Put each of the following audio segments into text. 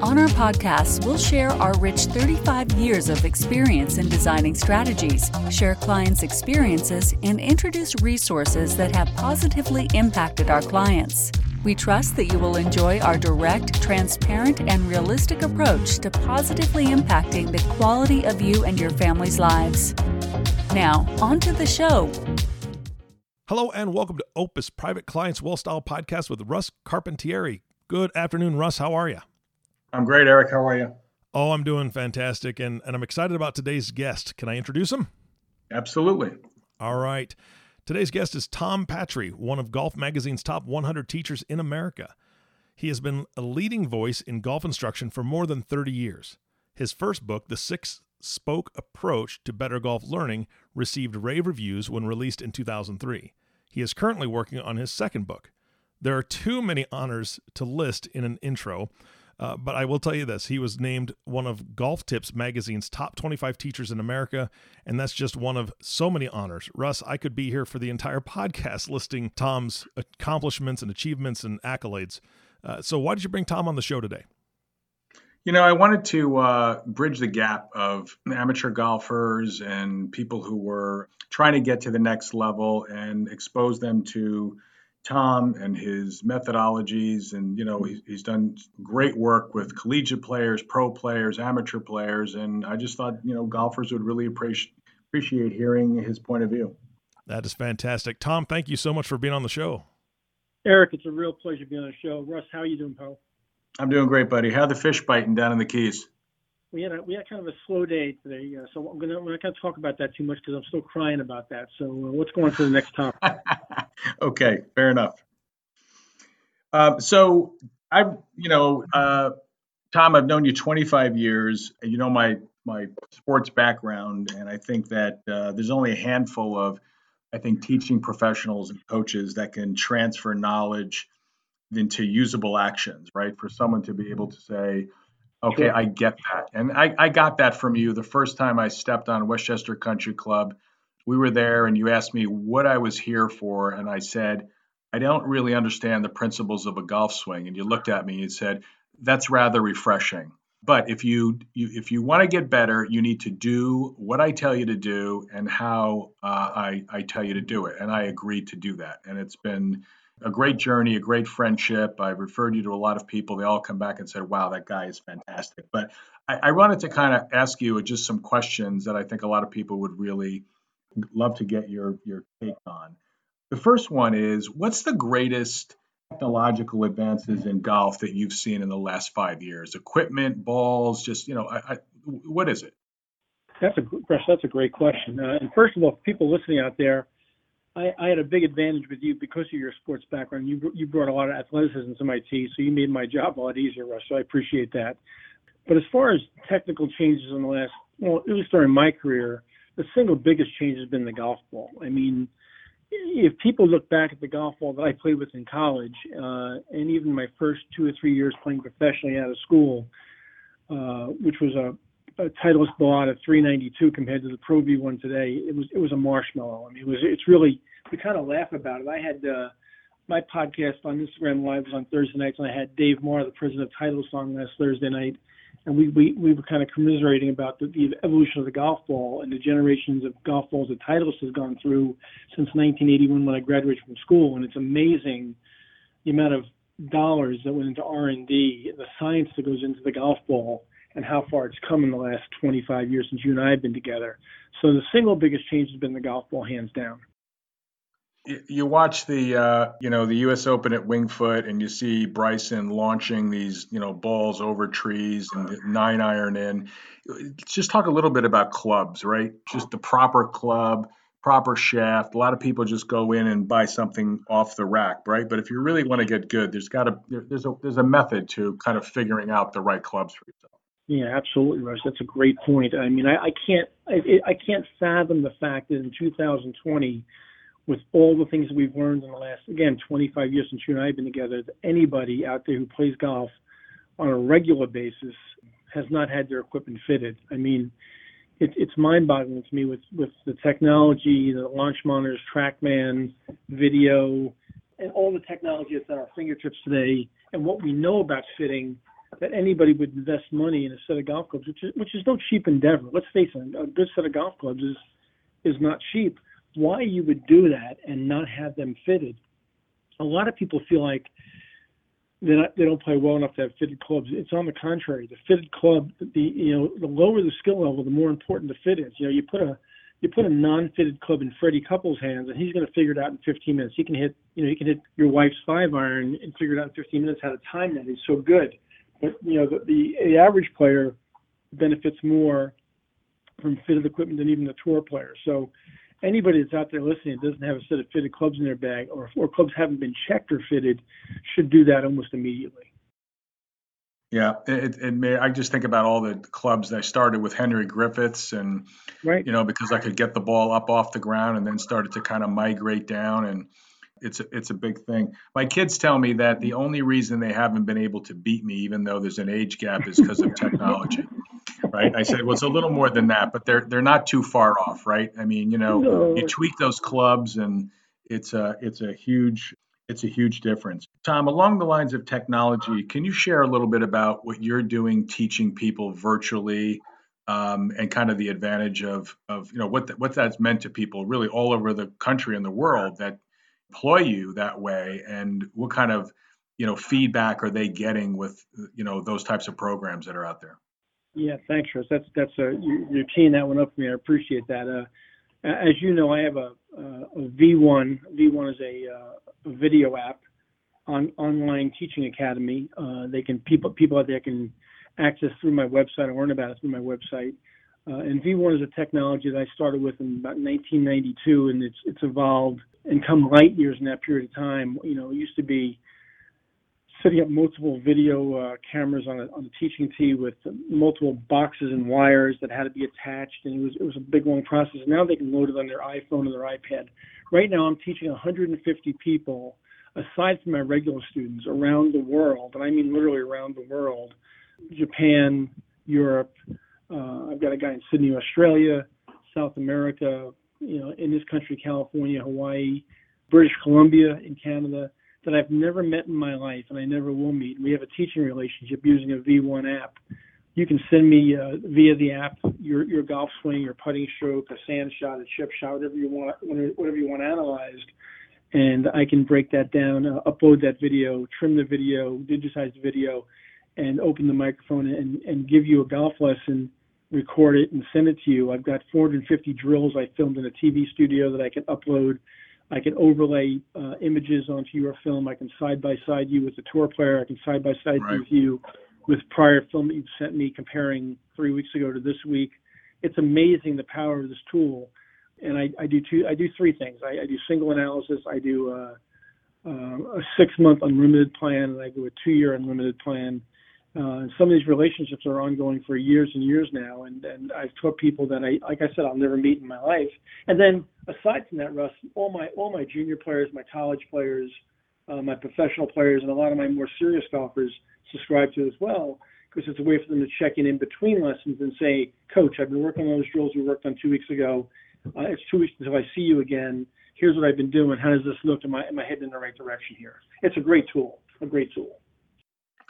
On our podcast, we'll share our rich 35 years of experience in designing strategies, share clients' experiences, and introduce resources that have positively impacted our clients. We trust that you will enjoy our direct, transparent, and realistic approach to positively impacting the quality of you and your family's lives. Now, on to the show. Hello and welcome to Opus Private Clients Wealth Style Podcast with Russ Carpentieri. Good afternoon, Russ. How are you? I'm great, Eric. How are you? Oh, I'm doing fantastic, and, and I'm excited about today's guest. Can I introduce him? Absolutely. All right. Today's guest is Tom Patri, one of Golf Magazine's top 100 teachers in America. He has been a leading voice in golf instruction for more than 30 years. His first book, The Six Spoke Approach to Better Golf Learning, received rave reviews when released in 2003. He is currently working on his second book. There are too many honors to list in an intro, uh, but I will tell you this he was named one of Golf Tips magazine's top 25 teachers in America, and that's just one of so many honors. Russ, I could be here for the entire podcast listing Tom's accomplishments and achievements and accolades. Uh, so, why did you bring Tom on the show today? You know, I wanted to uh, bridge the gap of amateur golfers and people who were trying to get to the next level and expose them to Tom and his methodologies, and you know he's, he's done great work with collegiate players, pro players, amateur players, and I just thought you know golfers would really appreciate appreciate hearing his point of view. That is fantastic, Tom. Thank you so much for being on the show. Eric, it's a real pleasure being on the show. Russ, how are you doing, pal? I'm doing great, buddy. How the fish biting down in the Keys? We had a, we had kind of a slow day today, uh, so I'm gonna we're not gonna talk about that too much because I'm still crying about that. So uh, let's go on to the next topic. okay, fair enough. Um, so I've you know uh, Tom, I've known you 25 years. You know my my sports background, and I think that uh, there's only a handful of I think teaching professionals and coaches that can transfer knowledge into usable actions, right? For someone to be able to say Okay, sure. I get that. And I, I got that from you the first time I stepped on Westchester Country Club. We were there and you asked me what I was here for. And I said, I don't really understand the principles of a golf swing. And you looked at me and said, that's rather refreshing. But if you, you if you want to get better, you need to do what I tell you to do and how uh, I, I tell you to do it. And I agreed to do that. And it's been a great journey, a great friendship. I've referred you to a lot of people. They all come back and said, wow, that guy is fantastic. But I, I wanted to kind of ask you just some questions that I think a lot of people would really love to get your, your take on. The first one is what's the greatest technological advances in golf that you've seen in the last five years? Equipment, balls, just, you know, I, I, what is it? That's a, that's a great question. Uh, and first of all, people listening out there, I, I had a big advantage with you because of your sports background. You you brought a lot of athleticism to my team, so you made my job a lot easier, Russ. So I appreciate that. But as far as technical changes in the last, well, at least during my career, the single biggest change has been the golf ball. I mean, if people look back at the golf ball that I played with in college, uh, and even my first two or three years playing professionally out of school, uh, which was a a Titleist Balata 392 compared to the Pro V one today, it was it was a marshmallow. I mean, it was it's really we kind of laugh about it. I had uh, my podcast on Instagram Live was on Thursday nights, and I had Dave Maher, the president of Titleist, on last Thursday night, and we we, we were kind of commiserating about the, the evolution of the golf ball and the generations of golf balls that Titleist has gone through since 1981 when I graduated from school, and it's amazing the amount of dollars that went into R&D, the science that goes into the golf ball and how far it's come in the last 25 years since you and I have been together. So the single biggest change has been the golf ball, hands down. You watch the, uh, you know, the U.S. Open at Winged Foot, and you see Bryson launching these, you know, balls over trees and nine iron in. Just talk a little bit about clubs, right? Just the proper club, proper shaft. A lot of people just go in and buy something off the rack, right? But if you really want to get good, there's got to there's a there's a method to kind of figuring out the right clubs for yourself. Yeah, absolutely, Russ. That's a great point. I mean, I, I can't I, I can't fathom the fact that in 2020, with all the things that we've learned in the last, again, 25 years since you and I have been together, that anybody out there who plays golf on a regular basis has not had their equipment fitted. I mean, it, it's mind-boggling to me with with the technology, the launch monitors, TrackMan, video, and all the technology that's at our fingertips today, and what we know about fitting. That anybody would invest money in a set of golf clubs, which is which is no cheap endeavor. Let's face it, a good set of golf clubs is is not cheap. Why you would do that and not have them fitted? A lot of people feel like they they don't play well enough to have fitted clubs. It's on the contrary. The fitted club, the you know, the lower the skill level, the more important the fit is. You know, you put a you put a non-fitted club in Freddie Couples' hands, and he's going to figure it out in 15 minutes. He can hit, you know, he can hit your wife's five iron and figure it out in 15 minutes how to time that. He's so good. But you know, the, the, the average player benefits more from fitted equipment than even the tour player. So anybody that's out there listening that doesn't have a set of fitted clubs in their bag or, or clubs haven't been checked or fitted should do that almost immediately. Yeah, it, it may. I just think about all the clubs that I started with Henry Griffiths, and right. you know because I could get the ball up off the ground, and then started to kind of migrate down, and it's a, it's a big thing. My kids tell me that the only reason they haven't been able to beat me, even though there's an age gap, is because of technology right? I said, well, it's a little more than that, but they're they're not too far off, right? I mean, you know, no. you tweak those clubs, and it's a it's a huge it's a huge difference. Tom, along the lines of technology, can you share a little bit about what you're doing teaching people virtually? Um, and kind of the advantage of, of you know what the, what that's meant to people really all over the country and the world that employ you that way, and what kind of you know feedback are they getting with you know those types of programs that are out there? Yeah, thanks, Russ. That's that's a you, you're teeing that one up for me. I appreciate that. Uh, as you know, I have a, a V1. V1 is a, uh, a video app on online teaching academy. Uh, they can people people out there can access through my website and learn about it through my website. Uh, and V1 is a technology that I started with in about 1992, and it's it's evolved and come light years in that period of time. You know, it used to be setting up multiple video uh, cameras on a, on a teaching tee with multiple boxes and wires that had to be attached, and it was it was a big long process. Now they can load it on their iPhone or their iPad. Right now, I'm teaching 150 people, aside from my regular students, around the world, and I mean literally around the world, Japan, Europe. Uh, I've got a guy in Sydney, Australia, South America, you know, in this country, California, Hawaii, British Columbia, in Canada that I've never met in my life and I never will meet. We have a teaching relationship using a V1 app. You can send me uh, via the app your your golf swing, your putting stroke, a sand shot, a chip shot, whatever you want, whatever you want analyzed, and I can break that down, uh, upload that video, trim the video, digitize the video, and open the microphone and, and give you a golf lesson, record it, and send it to you. I've got 450 drills I filmed in a TV studio that I can upload I can overlay uh, images onto your film. I can side by side you with the tour player. I can side by side with you with prior film that you've sent me comparing three weeks ago to this week. It's amazing the power of this tool. And I, I do two. I do three things. I, I do single analysis. I do uh, uh, a six month unlimited plan, and I do a two year unlimited plan. Uh, some of these relationships are ongoing for years and years now, and, and I've taught people that I, like I said, I'll never meet in my life. And then aside from that, Russ, all my all my junior players, my college players, uh, my professional players, and a lot of my more serious golfers subscribe to as well, because it's a way for them to check in in between lessons and say, Coach, I've been working on those drills we worked on two weeks ago. Uh, it's two weeks until I see you again. Here's what I've been doing. How does this look? Am I am I heading in the right direction here? It's a great tool. A great tool.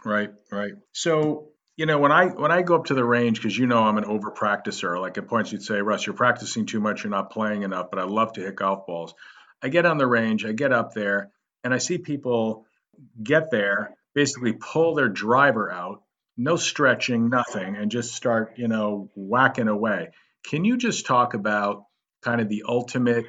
Right, right. So, you know, when I when I go up to the range, because you know I'm an over practicer, like at points you'd say, Russ, you're practicing too much, you're not playing enough, but I love to hit golf balls. I get on the range, I get up there, and I see people get there, basically pull their driver out, no stretching, nothing, and just start, you know, whacking away. Can you just talk about kind of the ultimate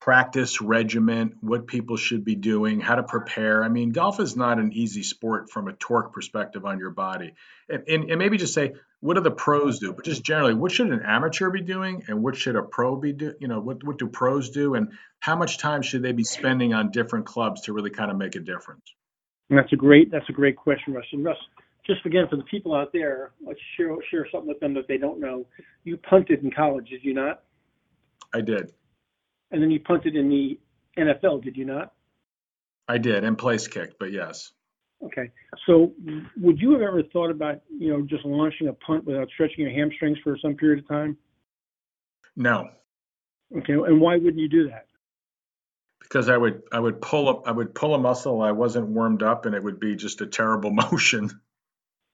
practice regimen, what people should be doing, how to prepare. I mean, golf is not an easy sport from a torque perspective on your body. And, and, and, maybe just say, what do the pros do? But just generally, what should an amateur be doing and what should a pro be do? You know, what, what do pros do and how much time should they be spending on different clubs to really kind of make a difference? And that's a great, that's a great question, Russ. And Russ, just again for the people out there, let's share share something with them that they don't know. You punted in college, did you not? I did. And then you punted in the NFL, did you not? I did, and place kicked, but yes. Okay. So would you have ever thought about, you know, just launching a punt without stretching your hamstrings for some period of time? No. Okay. And why wouldn't you do that? Because I would I would pull up I would pull a muscle I wasn't warmed up and it would be just a terrible motion.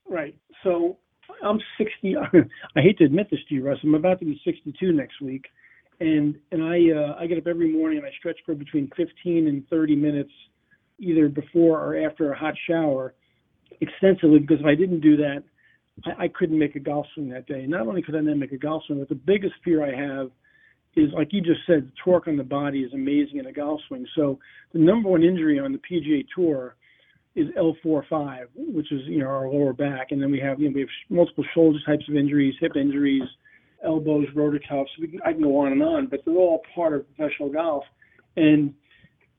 Right. So I'm 60. I hate to admit this to you, Russ. I'm about to be 62 next week, and and I uh, I get up every morning and I stretch for between 15 and 30 minutes, either before or after a hot shower, extensively. Because if I didn't do that, I, I couldn't make a golf swing that day. Not only could I not make a golf swing, but the biggest fear I have is like you just said, the torque on the body is amazing in a golf swing. So the number one injury on the PGA Tour is L4-5, which is you know our lower back, and then we have you know we have multiple shoulder types of injuries, hip injuries, elbows, rotor cuffs. We can, I can go on and on, but they're all part of professional golf. And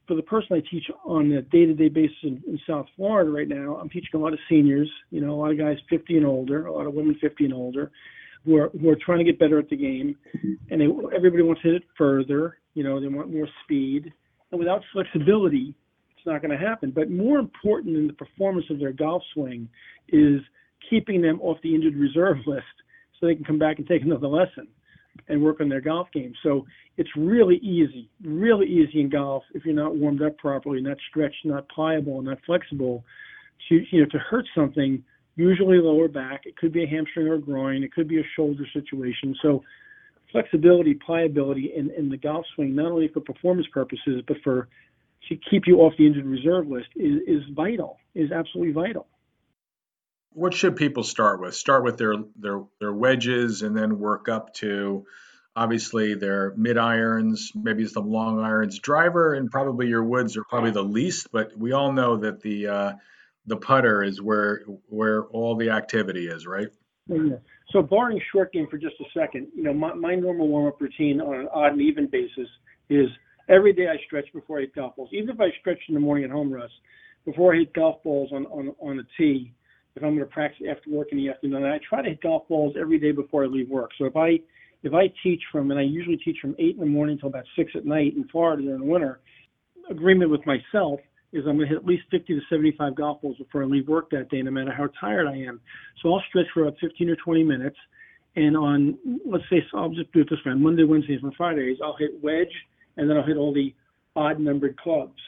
for the person I teach on a day-to-day basis in, in South Florida right now, I'm teaching a lot of seniors, you know, a lot of guys 50 and older, a lot of women 50 and older, who are who are trying to get better at the game, and they, everybody wants to hit it further. You know, they want more speed, and without flexibility, it's not going to happen. But more important than the performance of their golf swing is keeping them off the injured reserve list so they can come back and take another lesson and work on their golf game. So it's really easy, really easy in golf if you're not warmed up properly, not stretched, not pliable, not flexible, to you know to hurt something. Usually lower back. It could be a hamstring or a groin. It could be a shoulder situation. So flexibility, pliability in, in the golf swing, not only for performance purposes, but for to keep you off the injured reserve list is, is vital, is absolutely vital. What should people start with? Start with their their their wedges and then work up to obviously their mid irons, maybe some long irons. Driver and probably your woods are probably the least, but we all know that the uh, the putter is where where all the activity is, right? Yeah. So barring short game for just a second, you know, my, my normal warm up routine on an odd and even basis is every day I stretch before I hit golf balls. Even if I stretch in the morning at home, Russ, before I hit golf balls on on on the tee, if I'm going to practice after work in the afternoon, I try to hit golf balls every day before I leave work. So if I if I teach from and I usually teach from eight in the morning until about six at night in Florida during the winter, agreement with myself is I'm going to hit at least 50 to 75 golf balls before I leave work that day, no matter how tired I am. So I'll stretch for about 15 or 20 minutes. And on, let's say, so I'll just do it this way on Monday, Wednesdays, and Fridays, I'll hit wedge, and then I'll hit all the odd numbered clubs.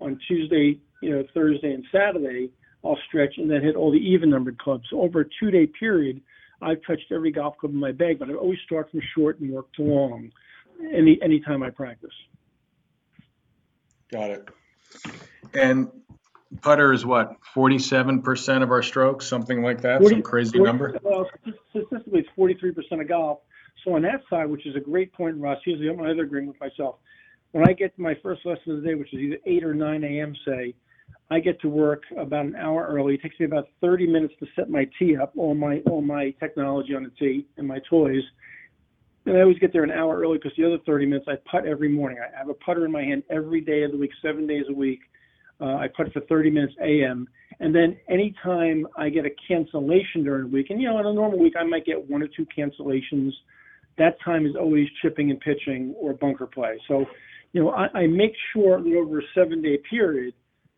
On Tuesday, you know, Thursday, and Saturday, I'll stretch and then hit all the even numbered clubs. So over a two day period, I've touched every golf club in my bag, but I always start from short and work to long any anytime I practice. Got it. And putter is what, 47% of our strokes, something like that, 40, some crazy 40, number? Well, statistically, it's 43% of golf. So on that side, which is a great point, Russ, here's the other agreeing with myself. When I get to my first lesson of the day, which is either 8 or 9 a.m., say, I get to work about an hour early. It takes me about 30 minutes to set my tee up, all my all my technology on the tee and my toys. And I always get there an hour early because the other 30 minutes I putt every morning. I have a putter in my hand every day of the week, seven days a week. Uh, I putt for 30 minutes a.m. And then anytime I get a cancellation during the week, and you know, in a normal week I might get one or two cancellations. That time is always chipping and pitching or bunker play. So, you know, I, I make sure that over a seven-day period,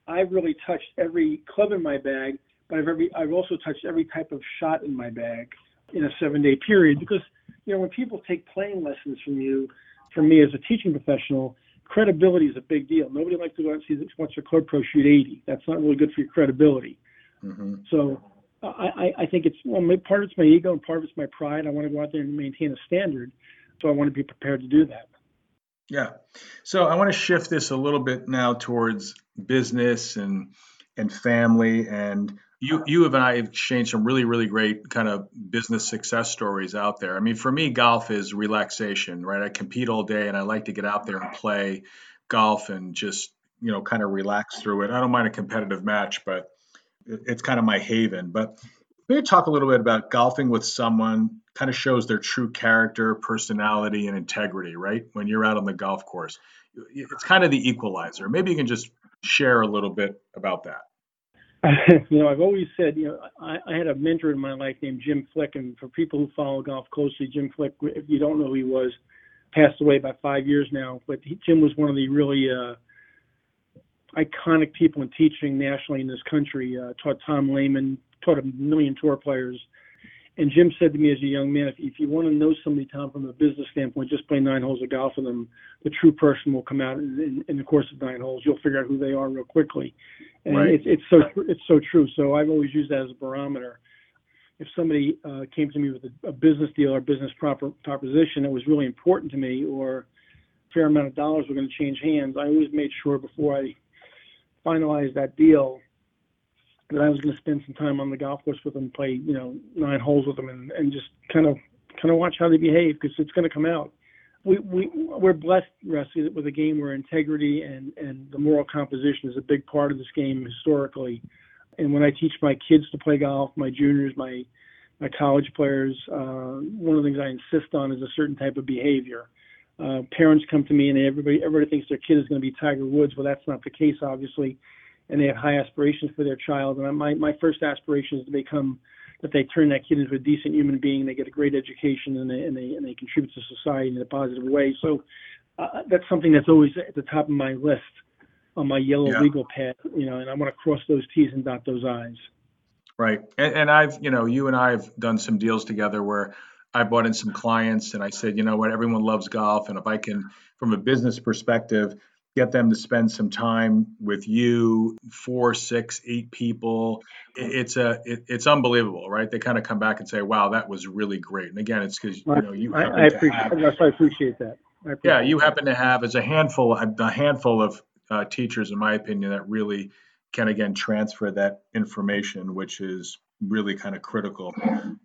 I've really touched every club in my bag, but I've every I've also touched every type of shot in my bag in a seven-day period because you know when people take playing lessons from you, from me as a teaching professional, credibility is a big deal. Nobody likes to go out and see watch a club pro shoot 80. That's not really good for your credibility. Mm-hmm. So I, I think it's well, part of it's my ego and part of it's my pride. I want to go out there and maintain a standard, so I want to be prepared to do that. Yeah. So I want to shift this a little bit now towards business and and family and you you and I have exchanged some really really great kind of business success stories out there. I mean, for me, golf is relaxation, right? I compete all day, and I like to get out there and play golf and just you know kind of relax through it. I don't mind a competitive match, but it's kind of my haven. But maybe talk a little bit about golfing with someone. Kind of shows their true character, personality, and integrity, right? When you're out on the golf course, it's kind of the equalizer. Maybe you can just share a little bit about that. you know, I've always said, you know, I, I had a mentor in my life named Jim Flick, and for people who follow golf closely, Jim Flick, if you don't know who he was, passed away about five years now. But he, Jim was one of the really uh, iconic people in teaching nationally in this country. Uh, taught Tom Lehman, taught a million tour players. And Jim said to me as a young man, if, if you want to know somebody, Tom, from a business standpoint, just play nine holes of golf with them. The true person will come out in, in, in the course of nine holes. You'll figure out who they are real quickly. And Right. it's, it's so it's so true. So I've always used that as a barometer. If somebody uh, came to me with a, a business deal or business proper, proposition that was really important to me, or a fair amount of dollars were going to change hands, I always made sure before I finalized that deal that I was going to spend some time on the golf course with them, play you know nine holes with them, and, and just kind of kind of watch how they behave because it's going to come out. We we we're blessed, Rusty, with a game where integrity and and the moral composition is a big part of this game historically. And when I teach my kids to play golf, my juniors, my my college players, uh, one of the things I insist on is a certain type of behavior. Uh, parents come to me and everybody everybody thinks their kid is going to be Tiger Woods. Well, that's not the case, obviously and they have high aspirations for their child. And my my first aspiration is to become that they turn that kid into a decent human being. They get a great education and they and they and they contribute to society in a positive way. So uh, that's something that's always at the top of my list on my yellow Yeah. legal pad. You know, and I want to cross those T's and dot those I's. Right. And, and I've, you know, you and I have done some deals together where I brought in some clients and I said, you know what, everyone loves golf. And if I can, from a business perspective, get them to spend some time with you, four, six, eight people, it's a, it, it's unbelievable, right? They kind of come back and say, wow, that was really great. And again, it's because, you know, you I, I appreciate. have- That's why I appreciate that. I yeah, you happen to have as a handful, a handful of uh, teachers, in my opinion, that really can again transfer that information, which is really kind of critical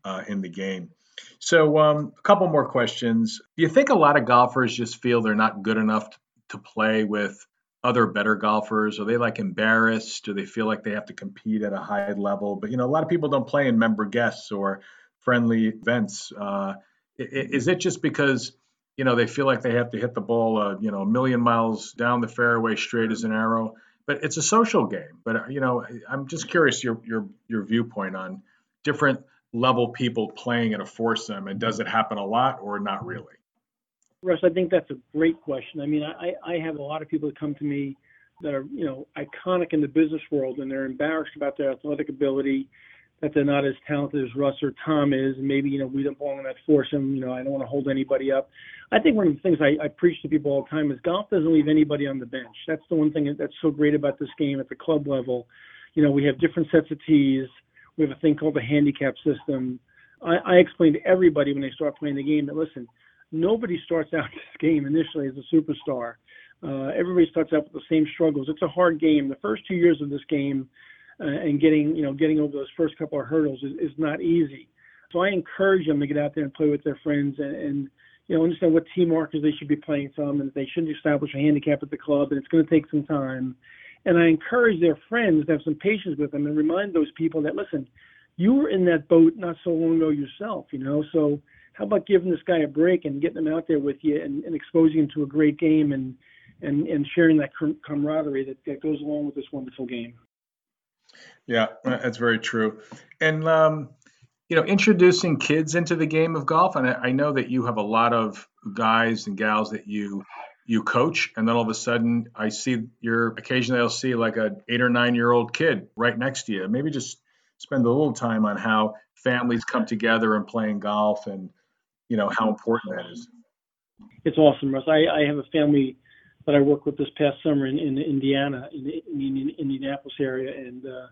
uh, in the game. So, um, a couple more questions. Do you think a lot of golfers just feel they're not good enough to play with other better golfers? Are they like embarrassed? Do they feel like they have to compete at a high level? But you know, a lot of people don't play in member guests or friendly events. Uh, is it just because you know they feel like they have to hit the ball, uh, you know, a million miles down the fairway straight as an arrow? But it's a social game. But you know, I'm just curious your your your viewpoint on different level people playing at a foursome, and does it happen a lot or not really? Russ, I think that's a great question. I mean, I, I have a lot of people that come to me that are, you know, iconic in the business world and they're embarrassed about their athletic ability, that they're not as talented as Russ or Tom is, and maybe, you know, we don't belong in that foursome, you know, I don't want to hold anybody up. I think one of the things I, I preach to people all the time is golf doesn't leave anybody on the bench. That's the one thing that's so great about this game at the club level. You know, we have different sets of tees. We have a thing called the handicap system. I, I explain to everybody when they start playing the game that listen, nobody starts out this game initially as a superstar. Uh, everybody starts out with the same struggles. It's a hard game. The first two years of this game uh, and getting, you know, getting over those first couple of hurdles is, is not easy. So I encourage them to get out there and play with their friends and, and you know, understand what tee markers they should be playing from and that they shouldn't establish a handicap at the club and it's going to take some time. And I encourage their friends to have some patience with them and remind those people that, listen, you were in that boat not so long ago yourself, you know, so how about giving this guy a break and getting him out there with you and, and exposing him to a great game and and, and sharing that camaraderie that, that goes along with this wonderful game. Yeah, that's very true. And um, you know, introducing kids into the game of golf, and I, I know that you have a lot of guys and gals that you you coach, and then all of a sudden, I see you're occasionally I'll see like a eight or nine year old kid right next to you. Maybe just spend a little time on how families come together and playing golf, and you know how important that is. It's awesome, Russ. I, I have a family that I worked with this past summer in, in Indiana, in the, in Indianapolis area, and uh,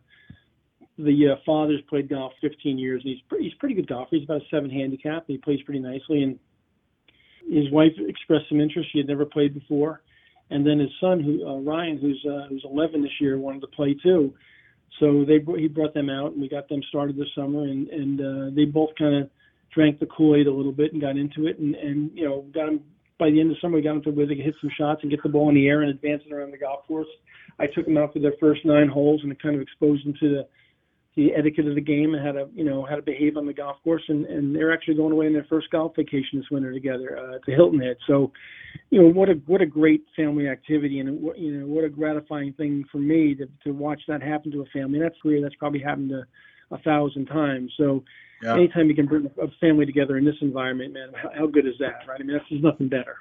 the uh, father's played golf 15 years, and he's pretty, he's pretty good golfer. He's about a seven handicap, and he plays pretty nicely. And his wife expressed some interest. She had never played before, and then his son, who uh, Ryan, who's uh, who's 11 this year, wanted to play too. So they he brought them out, and we got them started this summer, and and uh, they both kind of drank the Kool-Aid a little bit and got into it, and and you know got them by the end of summer, we got them to where they could hit some shots and get the ball in the air and advance it around the golf course. I took them out for their first nine holes and kind of exposed them to the the etiquette of the game and how to you know how to behave on the golf course and and they're actually going away on their first golf vacation this winter together uh, to Hilton Head. So, you know what a what a great family activity and you know what a gratifying thing for me to to watch that happen to a family. That's great. That's probably happened to a thousand times. So. Yeah. Anytime you can bring a family together in this environment, man, how, how good is that, right? I mean, that's there's nothing better.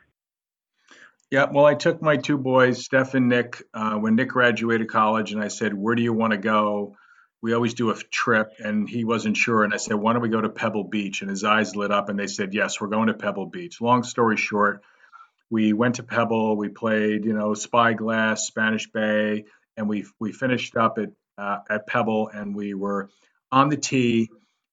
Yeah, well, I took my two boys, Steph and Nick, uh, when Nick graduated college, and I said, "Where do you want to go?" we always do a trip and he wasn't sure and i said why don't we go to pebble beach and his eyes lit up and they said yes we're going to pebble beach long story short we went to pebble we played you know spyglass spanish bay and we we finished up at uh, at pebble and we were on the tee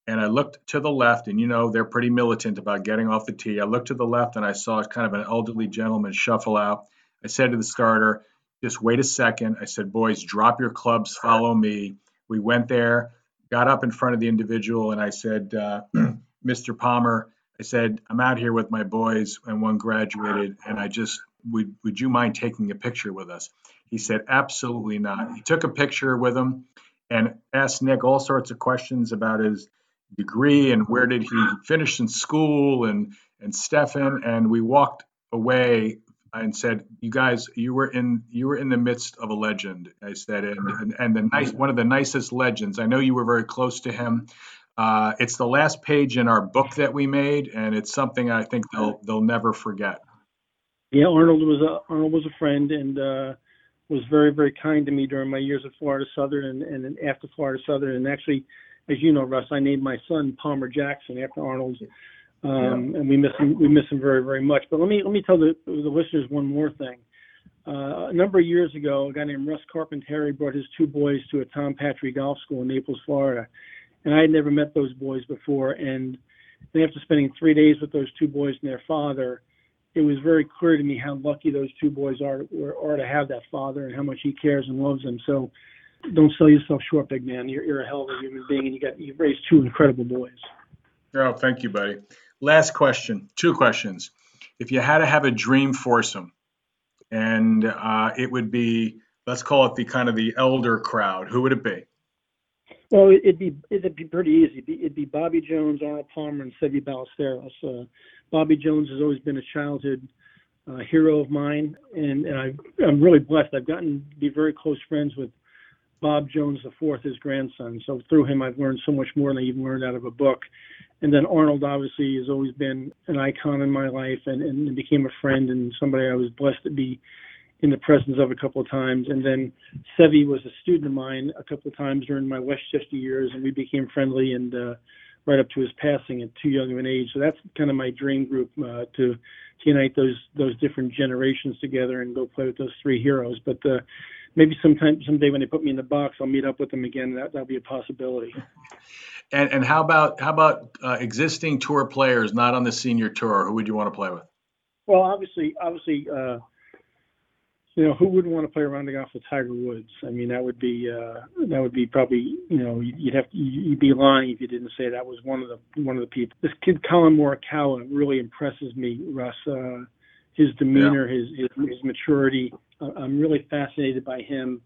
and i looked to the left and you know they're pretty militant about getting off the tee i looked to the left and i saw kind of an elderly gentleman shuffle out i said to the starter just wait a second i said boys drop your clubs follow me we went there, got up in front of the individual, and I said, uh, Mr. Palmer, I said, I'm out here with my boys, and one graduated, and I just, would, would you mind taking a picture with us? He said, absolutely not. He took a picture with him and asked Nick all sorts of questions about his degree and where did he finish in school and and Stefan and we walked away and said, "You guys, you were in you were in the midst of a legend." I said, and and, and the nice one of the nicest legends. I know you were very close to him. Uh, it's the last page in our book that we made, and it's something I think they'll they'll never forget. Yeah, Arnold was a Arnold was a friend and uh, was very very kind to me during my years at Florida Southern and, and after Florida Southern. And actually, as you know, Russ, I named my son Palmer Jackson after Arnold um, yeah. and we miss him. We miss him very, very much. But let me let me tell the the listeners one more thing. Uh, a number of years ago, a guy named Russ Carpentieri brought his two boys to a Tom Patri Golf School in Naples, Florida, and I had never met those boys before. And then after spending three days with those two boys and their father, it was very clear to me how lucky those two boys are are to have that father and how much he cares and loves them. So. Don't sell yourself short, big man. You're, you're a hell of a human being, and you got you've raised two incredible boys. Oh, thank you, buddy. Last question, two questions. If you had to have a dream foursome, and uh, it would be, let's call it the kind of the elder crowd, who would it be? Well, it'd be it'd be pretty easy. It'd be, it'd be Bobby Jones, Arnold Palmer, and Seve Ballesteros. Uh, Bobby Jones has always been a childhood uh, hero of mine, and, and I, I'm really blessed. I've gotten to be very close friends with Bob Jones IV, his grandson. So through him, I've learned so much more than I even learned out of a book. And then Arnold obviously has always been an icon in my life and, and became a friend and somebody I was blessed to be in the presence of a couple of times. And then Seve was a student of mine a couple of times during my Westchester years, and we became friendly and uh, right up to his passing at too young of an age. So that's kind of my dream group uh, to, to unite those those different generations together and go play with those three heroes. But uh, maybe sometime someday when they put me in the box, I'll meet up with them again. That that'll be a possibility. And and how about how about uh, existing tour players not on the senior tour? Who would you want to play with? Well, obviously, obviously, uh, you know, who wouldn't want to play around the golf with Tiger Woods? I mean, that would be uh, that would be probably you know you'd have to, you'd be lying if you didn't say that was one of the one of the people. This kid Collin Morikawa really impresses me, Russ. Uh, his demeanor, yeah. his, his, his maturity. I'm really fascinated by him.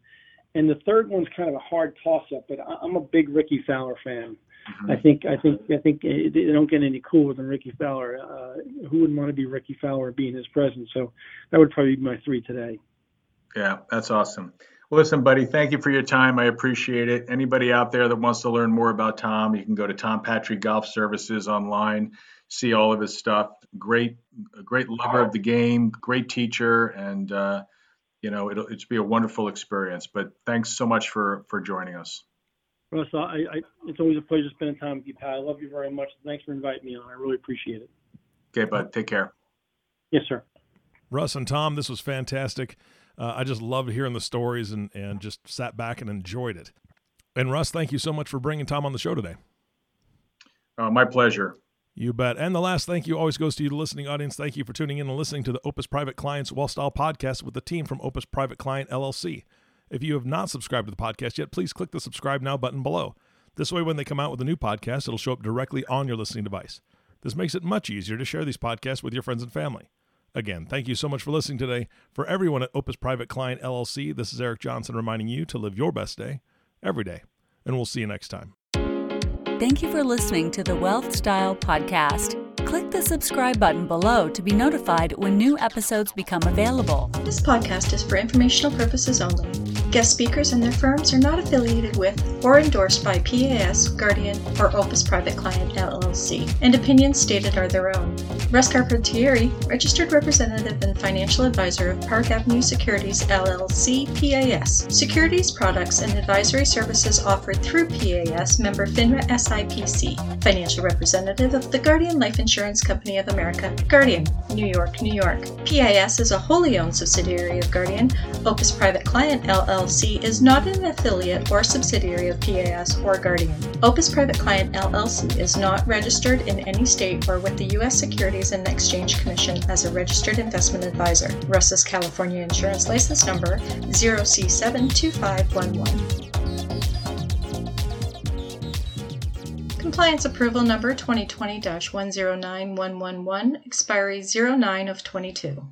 And the third one's kind of a hard toss up, but I'm a big Rickie Fowler fan. Mm-hmm. I think I think I think they don't get any cooler than Rickie Fowler. Uh, who wouldn't want to be Rickie Fowler, and be in his presence? So that would probably be my three today. Yeah, that's awesome. Well, listen, buddy, thank you for your time. I appreciate it. Anybody out there that wants to learn more about Tom, you can go to Tom Patri Golf Services online see all of his stuff. Great, great lover of the game, great teacher, and uh, you know it'll it's be a wonderful experience. But thanks so much for for joining us. Russ, I, I, it's always a pleasure spending time with you, Pat. I love you very much. Thanks for inviting me on. I really appreciate it. Okay, bud. Take care. Yes, sir. Russ and Tom, this was fantastic. Uh, I just loved hearing the stories and, and just sat back and enjoyed it. And Russ, thank you so much for bringing Tom on the show today. Uh, my pleasure. You bet. And the last thank you always goes to you, the listening audience. Thank you for tuning in and listening to the Opus Private Clients Wealth Style podcast with the team from Opus Private Client LLC. If you have not subscribed to the podcast yet, please click the subscribe now button below. This way, when they come out with a new podcast, it'll show up directly on your listening device. This makes it much easier to share these podcasts with your friends and family. Again, thank you so much for listening today. For everyone at Opus Private Client LLC, this is Eric Johnson reminding you to live your best day every day. and we'll see you next time. Thank you for listening to the Wealth Style Podcast. Click the subscribe button below to be notified when new episodes become available. This podcast is for informational purposes only. Guest speakers and their firms are not affiliated with or endorsed by PAS, Guardian, or Opus Private Client LLC, and opinions stated are their own. Russ Carpentieri, registered representative and financial advisor of Park Avenue Securities LLC PAS. Securities products and advisory services offered through PAS member FINRA SIPC. Financial representative of the Guardian Life Insurance Company of America, Guardian, New York, New York. PAS is a wholly owned subsidiary of Guardian. Opus Private Client LLC is not an affiliate or subsidiary of PAS or Guardian. Opus Private Client LLC is not registered in any state or with the U.S. Securities and Exchange Commission as a registered investment advisor. Russ's California Insurance License Number 0C72511. Compliance Approval Number 2020 109111, expiry 09 of 22.